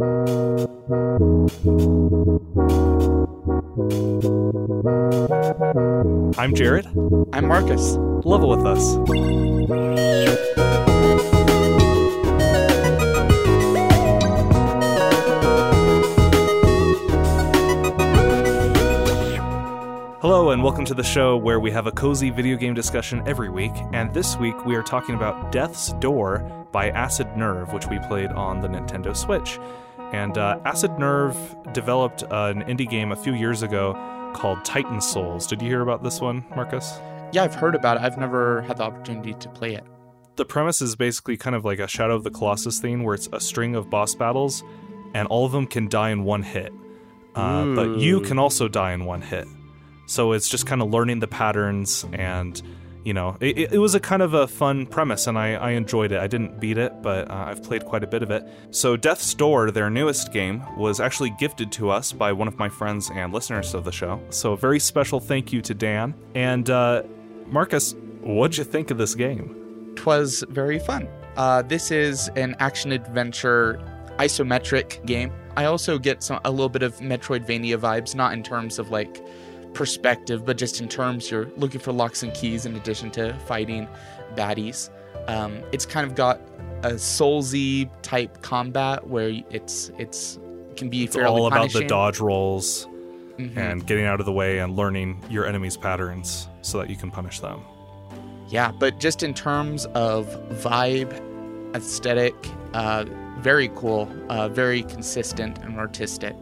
I'm Jared. I'm Marcus. Level with us. Hello, and welcome to the show where we have a cozy video game discussion every week. And this week we are talking about Death's Door by Acid Nerve, which we played on the Nintendo Switch. And uh, Acid Nerve developed an indie game a few years ago called Titan Souls. Did you hear about this one, Marcus? Yeah, I've heard about it. I've never had the opportunity to play it. The premise is basically kind of like a Shadow of the Colossus thing, where it's a string of boss battles, and all of them can die in one hit. Uh, but you can also die in one hit. So it's just kind of learning the patterns, and you know, it, it- was a kind of a fun premise, and I, I enjoyed it. I didn't beat it, but uh, I've played quite a bit of it. So Death's Door, their newest game, was actually gifted to us by one of my friends and listeners of the show. So a very special thank you to Dan and uh, Marcus. What'd you think of this game? Twas very fun. Uh, this is an action adventure isometric game. I also get some a little bit of Metroidvania vibes, not in terms of like perspective, but just in terms you're looking for locks and keys in addition to fighting baddies. Um, it's kind of got a Soulsy type combat where it's it's can be It's all about the dodge rolls Mhm. and getting out of the way and learning your enemy's patterns so that you can punish them. Yeah, but just in terms of vibe, aesthetic, uh, very cool, uh, very consistent and artistic.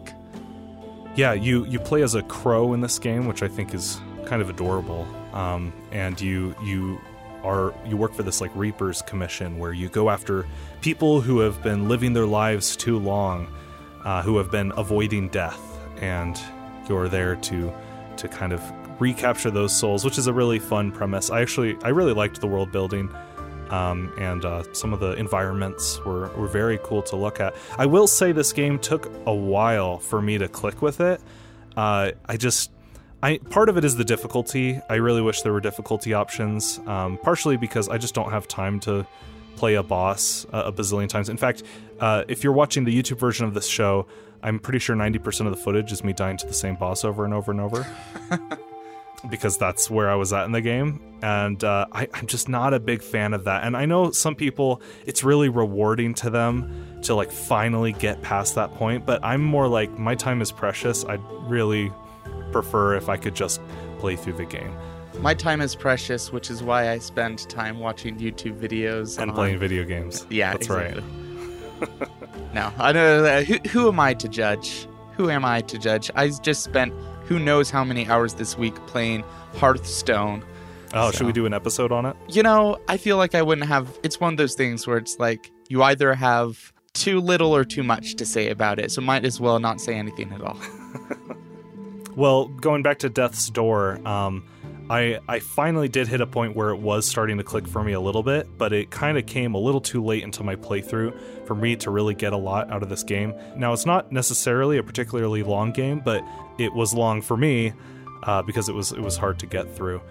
Yeah, you you play as a crow in this game, which I think is kind of adorable. Um, and you you are you work for this like Reapers Commission where you go after people who have been living their lives too long, uh, who have been avoiding death, and you're there to to kind of recapture those souls, which is a really fun premise. I actually I really liked the world building. Um, and uh, some of the environments were, were very cool to look at. I will say this game took a while for me to click with it. Uh, I just, I part of it is the difficulty. I really wish there were difficulty options. Um, partially because I just don't have time to play a boss a, a bazillion times. In fact, uh, if you're watching the YouTube version of this show, I'm pretty sure 90% of the footage is me dying to the same boss over and over and over. because that's where I was at in the game. And uh, I, I'm just not a big fan of that. And I know some people, it's really rewarding to them to like finally get past that point. But I'm more like, my time is precious. I'd really prefer if I could just play through the game My time is precious, which is why I spend time watching YouTube videos and on- playing video games. Yeah, that's exactly. right. No, I don't. Uh, who, who am I to judge? Who am I to judge? I just spent who knows how many hours this week playing Hearthstone. Oh, So- should we do an episode on it? You know, I feel like I wouldn't have. It's one of those things where it's like you either have too little or too much to say about it, so might as well not say anything at all. Well, going back to Death's Door, um, I I finally did hit a point where it was starting to click for me a little bit, but it kind of came a little too late into my playthrough for me to really get a lot out of this game. Now, it's not necessarily a particularly long game, but it was long for me uh, because it was it was hard to get through.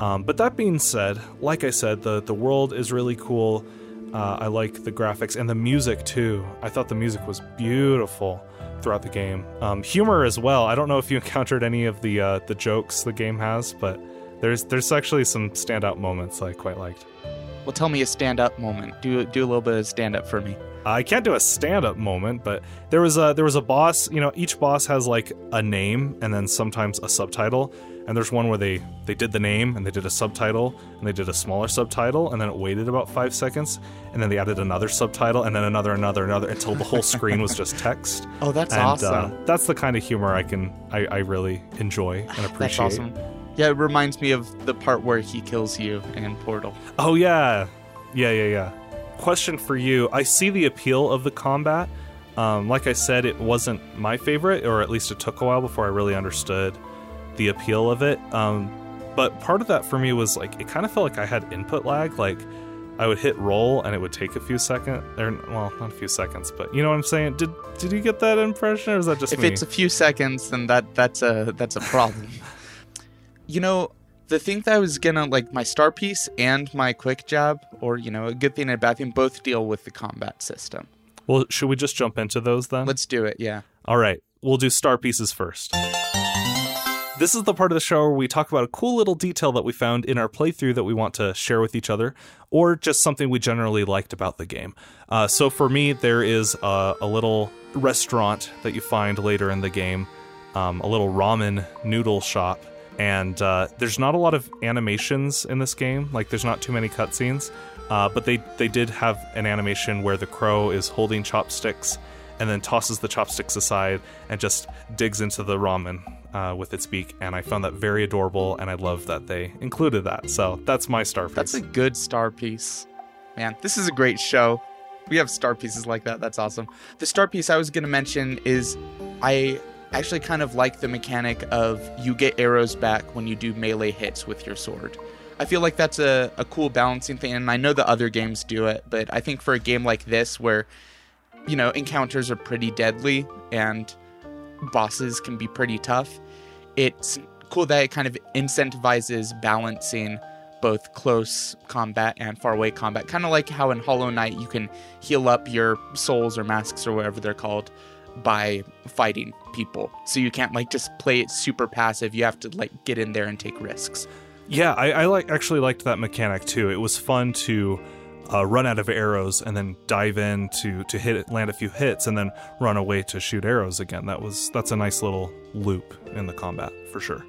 Um, but that being said, like I said, the the world is really cool. Uh, I like the graphics and the music too. I thought the music was beautiful throughout the game. Um, humor as well. I don't know if you encountered any of the uh, the jokes the game has, but there's there's actually some standout moments I quite liked. Well, tell me a stand-up moment. Do do a little bit of stand-up for me. I can't do a stand-up moment, but there was a there was a boss. You know, each boss has like a name and then sometimes a subtitle. And there's one where they they did the name and they did a subtitle and they did a smaller subtitle and then it waited about five seconds and then they added another subtitle and then another another another until the whole screen was just text. Oh, that's and awesome. uh, that's the kind of humor I can I, I really enjoy and appreciate. That's awesome. Yeah, it reminds me of the part where he kills you in Portal. Oh yeah, yeah, yeah, yeah. Question for you: I see the appeal of the combat. Um, like I said, it wasn't my favorite, or at least it took a while before I really understood the appeal of it. Um, but part of that for me was like it kind of felt like I had input lag. Like I would hit roll and it would take a few seconds, or well, not a few seconds, but you know what I'm saying. Did did you get that impression, or is that just if me? it's a few seconds, then that that's a that's a problem. you know, the thing that I was gonna like my star piece and my quick jab, or you know, a good thing and a bad thing, both deal with the combat system. Well, should we just jump into those then? Let's do it. Yeah. All right. We'll do star pieces first. This is the part of the show where we talk about a cool little detail that we found in our playthrough that we want to share with each other, or just something we generally liked about the game. Uh, so for me, there is a, a, little restaurant that you find later in the game, um, a little ramen noodle shop, and uh, there's not a lot of animations in this game. Like there's not too many cutscenes, uh, but they they did have an animation where the crow is holding chopsticks and then tosses the chopsticks aside and just digs into the ramen uh, with its beak, and I found that very adorable, and I love that they included that. So that's my star piece. That's a good star piece. Man, this is a great show. We have star pieces like that. That's awesome. The star piece I was going to mention is I actually kind of like the mechanic of you get arrows back when you do melee hits with your sword. I feel like that's a, a cool balancing thing, and I know that other games do it, but I think for a game like this where, you know, encounters are pretty deadly and bosses can be pretty tough, it's cool that it kind of incentivizes balancing both close combat and far away combat. Kind of like how in Hollow Knight you can heal up your souls or masks or whatever they're called by fighting people. So you can't like just play it super passive. You have to like get in there and take risks. Yeah, I, I like actually liked that mechanic too. It was fun to uh, run out of arrows and then dive in to to hit it, land a few hits, and then run away to shoot arrows again. That was that's a nice little loop in the combat for sure.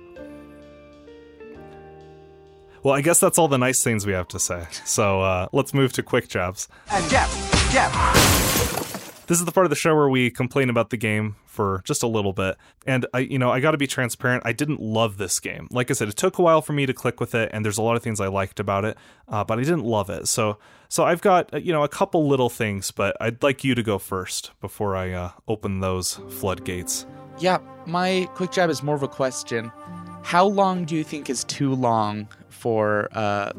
Well, I guess that's all the nice things we have to say. So uh, let's move to quick jabs. And jab, jab. This is the part of the show where we complain about the game for just a little bit. And I, you know, I got to be transparent. I didn't love this game. Like I said, it took a while for me to click with it, and there's a lot of things I liked about it, uh, but I didn't love it. So, so I've got uh, you know a couple little things, but I'd like you to go first before I uh, open those floodgates. Yeah, my quick jab is more of a question. How long do you think is too long for uh,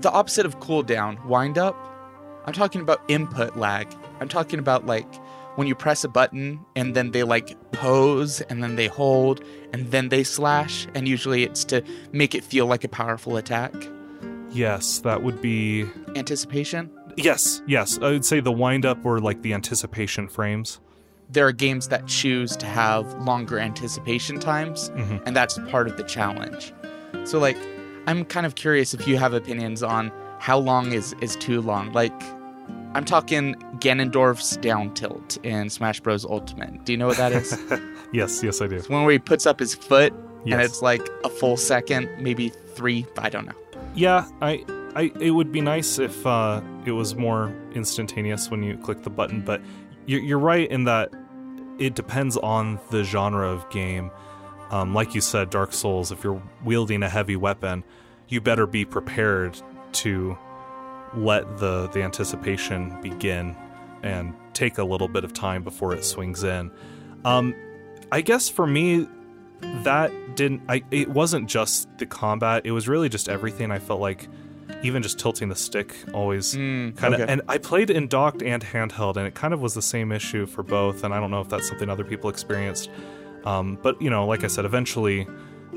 the opposite of cooldown? Wind up. I'm talking about input lag. I'm talking about like when you press a button and then they like pose and then they hold and then they slash and usually it's to make it feel like a powerful attack. Yes, that would be anticipation. Yes, yes. I would say the wind up or like the anticipation frames. There are games that choose to have longer anticipation times mm-hmm. and that's part of the challenge. So like I'm kind of curious if you have opinions on how long is is too long. Like I'm talking Ganondorf's down tilt in Smash Bros. Ultimate. Do you know what that is? yes, yes, I do. It's when where he puts up his foot yes. and it's like a full second, maybe three. I don't know. Yeah, I, I. It would be nice if uh, it was more instantaneous when you click the button, but you're, you're right in that it depends on the genre of game. Um, like you said, Dark Souls. If you're wielding a heavy weapon, you better be prepared to let the the anticipation begin and take a little bit of time before it swings in. Um, I guess for me, that didn't. I it wasn't just the combat; it was really just everything. I felt like even just tilting the stick always mm, kind of. Okay. And I played in docked and handheld, and it kind of was the same issue for both. And I don't know if that's something other people experienced. Um, but you know, like I said, eventually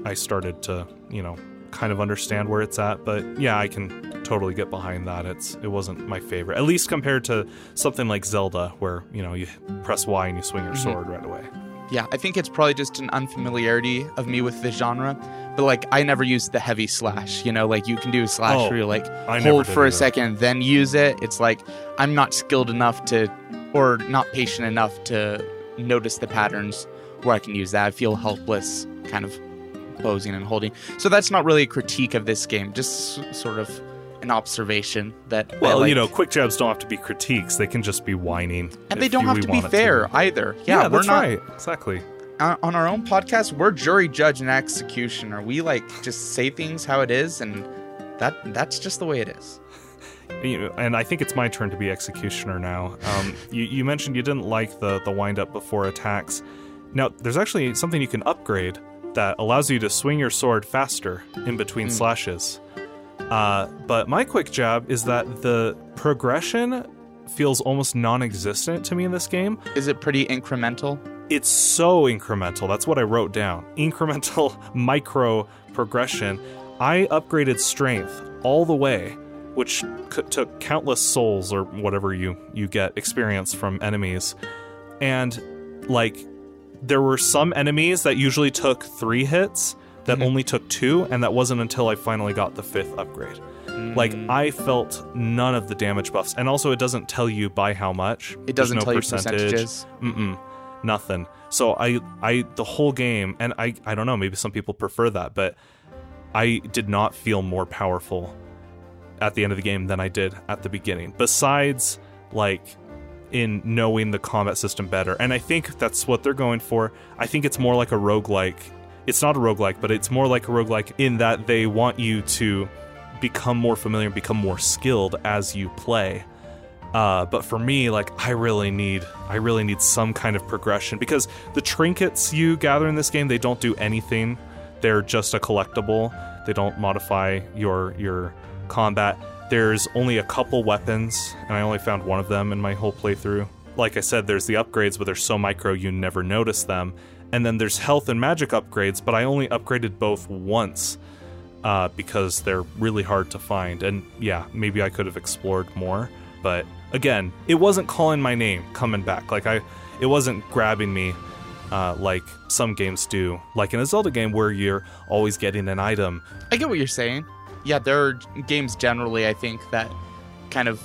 I started to you know kind of understand where it's at. But yeah, I can totally get behind that. It's it wasn't my favorite, at least compared to something like Zelda, where you know you press Y and you swing your mm-hmm. sword right away. Yeah, I think it's probably just an unfamiliarity of me with the genre. But like, I never used the heavy slash. You know, like you can do a slash oh, where you like I hold for a second, then use it. It's like I'm not skilled enough to, or not patient enough to notice the patterns where I can use that. I feel helpless, kind of posing and holding. So that's not really a critique of this game, just sort of an observation that. Well, like, you know, quick jabs don't have to be critiques; they can just be whining, and they don't have to be fair to. either. Yeah, yeah that's not, right. Exactly. On our own podcast, we're jury, judge, and executioner. We like just say things how it is, and that that's just the way it is. You know, and I think it's my turn to be executioner now. Um, you, you mentioned you didn't like the the wind up before attacks. Now, there's actually something you can upgrade that allows you to swing your sword faster in between mm. slashes. Uh, but my quick jab is that the progression feels almost non existent to me in this game. Is it pretty incremental? It's so incremental. That's what I wrote down. Incremental micro progression. I upgraded strength all the way which c- took countless souls or whatever you you get experience from enemies, and like there were some enemies that usually took three hits that Mhm. only took two, and that wasn't until I finally got the fifth upgrade. Like Mm, I felt none of the damage buffs, and also it doesn't tell you by how much. it doesn't no tell you percentage. percentages. Mm-mm, nothing. So I, I, the whole game, and I, I don't know. Maybe some people prefer that, but I did not feel more powerful at the end of the game than I did at the beginning. Besides, like in knowing the combat system better, and I think that's what they're going for. I think it's more like a roguelike. It's not a roguelike, but it's more like a roguelike in that they want you to become more familiar and become more skilled as you play. Uh, but for me, like I really need, I really need some kind of progression because the trinkets you gather in this game, they don't do anything. They're just a collectible. They don't modify your your combat. There's only a couple weapons, and I only found one of them in my whole playthrough. Like I said, there's the upgrades, but they're so micro you never notice them. And then there's health and magic upgrades, but I only upgraded both once uh, because they're really hard to find. And yeah, maybe I could have explored more, but again, it wasn't calling my name coming back. Like I, it wasn't grabbing me uh, like some games do, like in a Zelda game where you're always getting an item. I get what you're saying. Yeah, there are games generally, I think, that kind of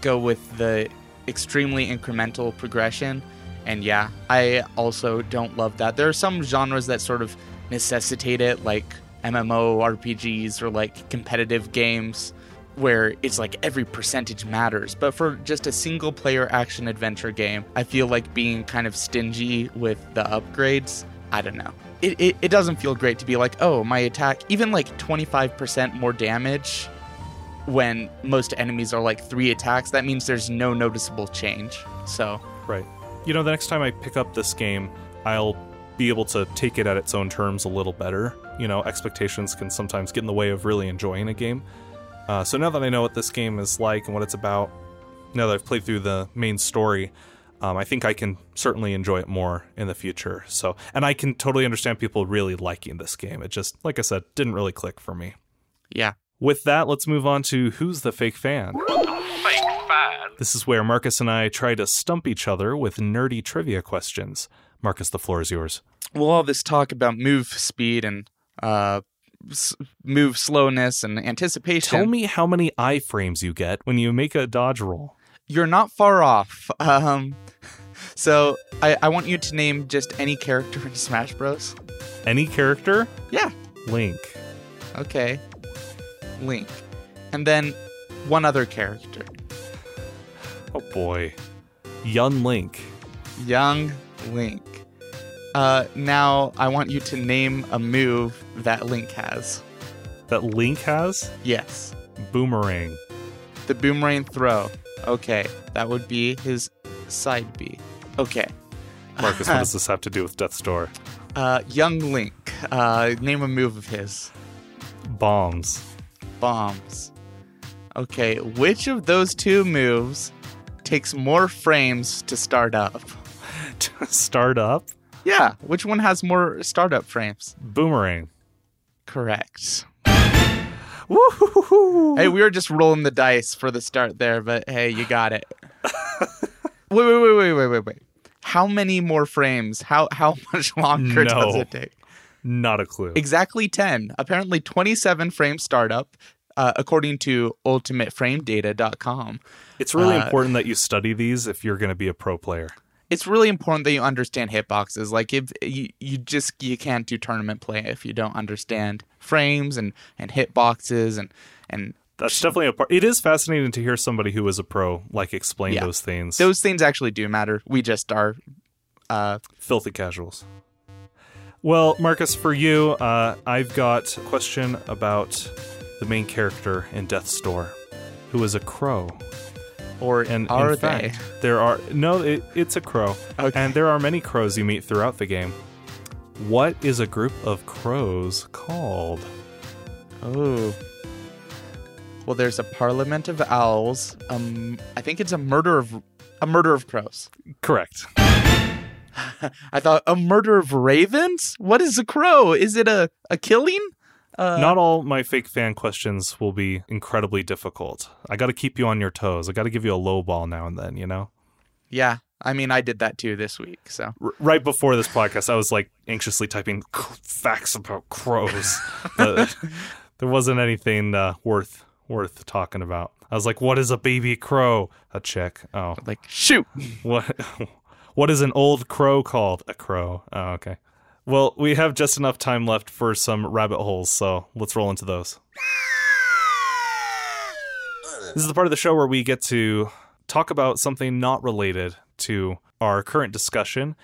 go with the extremely incremental progression. And yeah, I also don't love that. There are some genres that sort of necessitate it, like MMO RPGs or like competitive games, where it's like every percentage matters. But for just a single player action adventure game, I feel like being kind of stingy with the upgrades, I don't know. It, it, it doesn't feel great to be like, oh, my attack, even like 25% more damage when most enemies are like three attacks, that means there's no noticeable change. So, Right. You know, the next time I pick up this game, I'll be able to take it at its own terms a little better. You know, expectations can sometimes get in the way of really enjoying a game. Uh, so now that I know what this game is like and what it's about, now that I've played through the main story, um, I think I can certainly enjoy it more in the future. So, and I can totally understand people really liking this game. It just, like I said, didn't really click for me. yeah. With that, let's move on to who's the fake fan. Fake fan. This is where Marcus and I try to stump each other with nerdy trivia questions. Marcus, the floor is yours. Well, all this talk about move speed and uh, s- move slowness and anticipation. Tell me how many iframes you get when you make a dodge roll. You're not far off. Um, so I, I want you to name just any character in Smash Bros. Any character? Yeah. Link. Okay. Link. And then one other character. Oh boy. Young Link. Young Link. Uh, now I want you to name a move that Link has. That Link has? Yes. Boomerang. The boomerang throw. Okay. That would be his side B. Okay. Marcus, what does this have to do with Death's Door? Uh, young Link. Uh, name a move of his. Bombs. Bombs. Okay. Which of those two moves takes more frames to start up? to Start up. Yeah. Which one has more startup frames? Boomerang. Correct. Woo! Hey, we were just rolling the dice for the start there, but hey, you got it. wait, wait, wait, wait, wait, wait, wait. How many more frames? How how much longer does it take? Not a clue. Exactly 10. Apparently 27 frame startup, uh, according to ultimateframedata.com. It's really Uh, important that you study these if you're going to be a pro player. It's really important that you understand hitboxes. Like if you, you just you can't do tournament play if you don't understand frames and and hitboxes and and That's definitely a part. It is fascinating to hear somebody who is a pro like explain Yeah. those things. those things actually do matter. We just are uh filthy casuals. Well, Marcus, for you, uh, I've got a question about the main character in Death's Door, who is a crow. Or And are in they? fact, there are no. It, it's a crow, Okay. and there are many crows you meet throughout the game. What is a group of crows called? Oh. Well, there's a parliament of owls. Um, I think it's a murder of a murder of crows. Correct. I thought a murder of ravens. What is a crow? Is it a a killing? Uh, Not all my fake fan questions will be incredibly difficult. I got to keep you on your toes. I got to give you a low ball now and then, you know? Yeah, I mean, I did that too this week. So R- right before this podcast, I was like anxiously typing facts about crows. but there wasn't anything uh, worth worth talking about. I was like, "What is a baby crow?" A chick. Oh, like, shoot. what? What is an old crow called? A crow. Oh, okay. Well, we have just enough time left for some rabbit holes, so let's roll into those. This is the part of the show where we get to talk about something not related to our current discussion.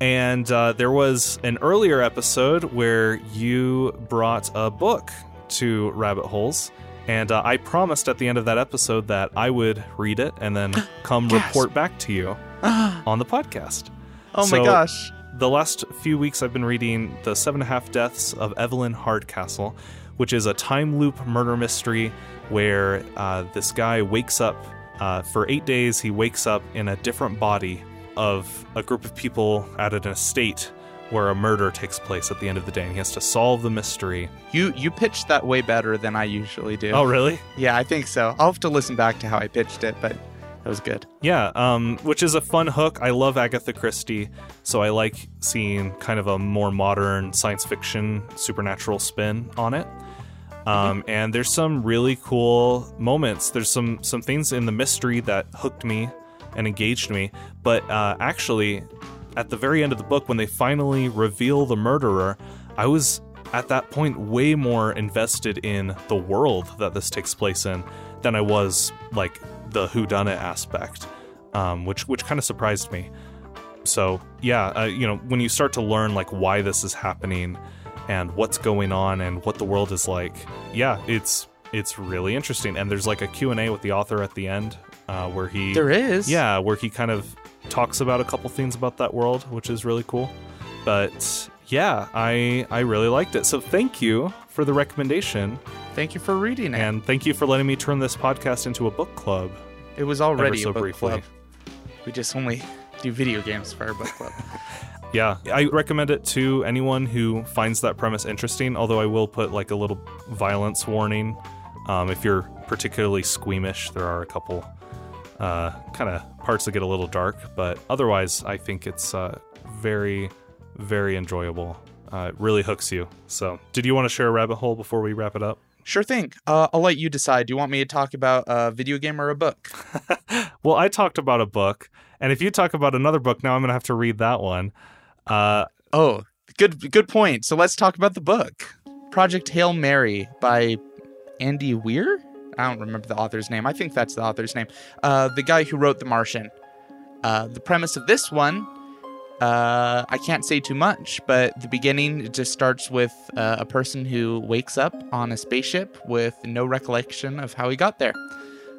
And uh, there was an earlier episode where you brought a book to Rabbit Holes. And uh, I promised at the end of that episode that I would read it and then come report back to you on the podcast. Oh my gosh. The last few weeks, I've been reading The Seven and a Half Deaths of Evelyn Hardcastle, which is a time loop murder mystery where uh, this guy wakes up uh, for eight days. He wakes up in a different body of a group of people at an estate where a murder takes place at the end of the day, and he has to solve the mystery. You you pitched that way better than I usually do. Oh, really? yeah, I think so. I'll have to listen back to how I pitched it, but that was good. Yeah, um, which is a fun hook. I love Agatha Christie, so I like seeing kind of a more modern science fiction supernatural spin on it. Um, and there's some really cool moments. There's some some things in the mystery that hooked me and engaged me. But uh, actually, at the very end of the book, when they finally reveal the murderer, I was at that point way more invested in the world that this takes place in than I was like the whodunit aspect, um, which which kind of surprised me. So yeah, uh, you know, when you start to learn like why this is happening and what's going on and what the world is like, yeah, it's it's really interesting. And there's like a Q and A with the author at the end uh, where he There is. yeah, where he kind of talks about a couple things about that world, which is really cool. But yeah, I I really liked it. So thank you for the recommendation, Thank you for reading it. and thank you for letting me turn this podcast into a book club. it was already so a book briefly. club. We just only do video games for our book club. Yeah, I recommend it to anyone who finds that premise interesting. Although I will put like a little violence warning. Um, if you're particularly squeamish, there are a couple uh, kind of parts that get a little dark, but otherwise, I think it's uh, very, very enjoyable. Uh, it really hooks you. So, did you want to share a rabbit hole before we wrap it up? sure thing. Uh, I'll let you decide. Do you want me to talk about a video game or a book? Well, I talked about a book, and if you talk about another book, now I'm going to have to read that one. Uh, Oh, good good point. So let's talk about the book. Project Hail Mary by Andy Weir? I don't remember the author's name. I think that's the author's name. Uh, the guy who wrote The Martian. Uh, the premise of this one, uh, I can't say too much, but the beginning just starts with uh, a person who wakes up on a spaceship with no recollection of how he got there.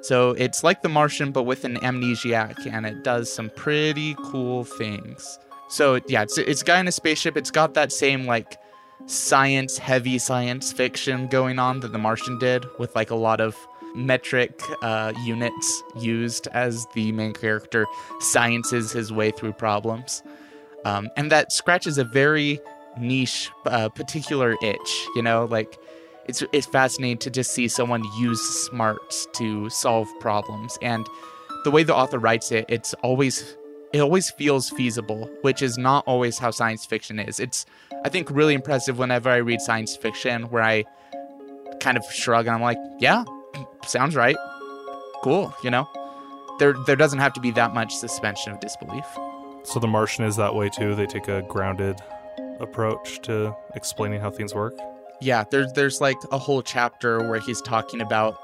So it's like The Martian, but with an amnesiac, and it does some pretty cool things. So yeah, it's it's a guy in a spaceship. It's got that same like science, heavy science fiction going on that The Martian did, with like a lot of metric uh, units used as the main character sciences his way through problems, um, and that scratches a very niche, uh, particular itch. You know, like it's it's fascinating to just see someone use smarts to solve problems. And the way the author writes it it's always it always feels feasible which is not always how science fiction is. It's i think really impressive whenever i read science fiction where i kind of shrug and i'm like yeah sounds right. Cool you know? There there doesn't have to be that much suspension of disbelief so, The Martian is that way too. They take a grounded approach to explaining how things work. yeah there's there's like a whole chapter where he's talking about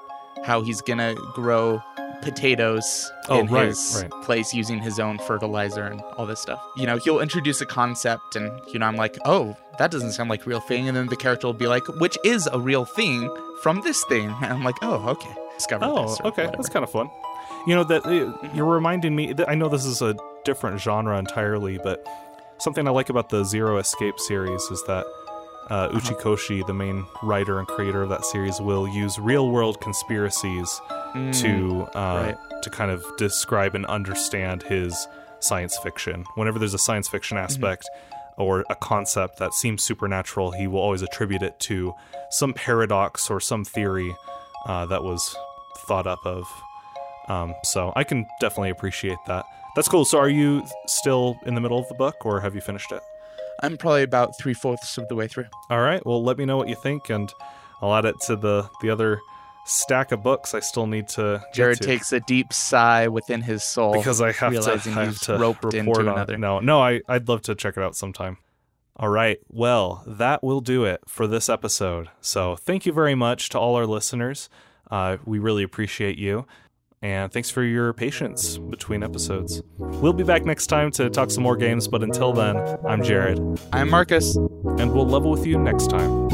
how he's gonna grow potatoes Oh, in right, his right. place using his own fertilizer and all this stuff you know he'll introduce a concept and you know i'm like oh that doesn't sound like a real thing and then the character will be like which is a real thing from this thing and i'm like oh okay discover Oh, okay, that's kind of fun. You know that uh, you're reminding me. That I know this is a different genre entirely, but something I like about the Zero Escape series is that uh, Uh-huh. Uchikoshi, the main writer and creator of that series, will use real-world conspiracies Mm, to uh, right. to kind of describe and understand his science fiction. Whenever there's a science fiction Mm-hmm. aspect, or a concept that seems supernatural, he will always attribute it to some paradox or some theory uh, that was thought up of. Um, so I can definitely appreciate that. That's cool. So are you still in the middle of the book, or have you finished it? I'm probably about three fourths of the way through. All right. Well, let me know what you think, and I'll add it to the the other stack of books I still need to. Jared to. takes a deep sigh within his soul because I have to, I have to roped report into on another. It. No, no, I, I'd love to check it out sometime. All right. Well, that will do it for this episode. So thank you very much to all our listeners. Uh, we really appreciate you. And thanks for your patience between episodes. We'll be back next time to talk some more games, but until then, I'm Jared, I'm Marcus. and we'll level with you next time.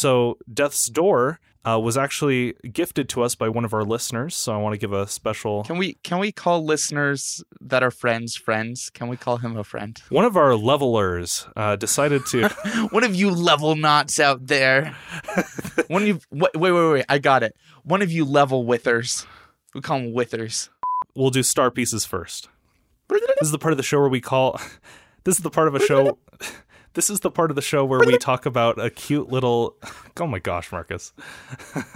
So, Death's Door uh, was actually gifted to us by one of our listeners. So, I want to give a special. Can we can we call listeners that are friends friends? Can we call him a friend? One of our levelers uh, decided to. One of you level knots out there. One of you wait wait wait wait. I got it. One of you level withers. We call them withers. we'll do star pieces first. This is the part of the show where we call. This is the part of a show. This is the part of the show where we talk about a cute little. Oh my gosh, Marcus.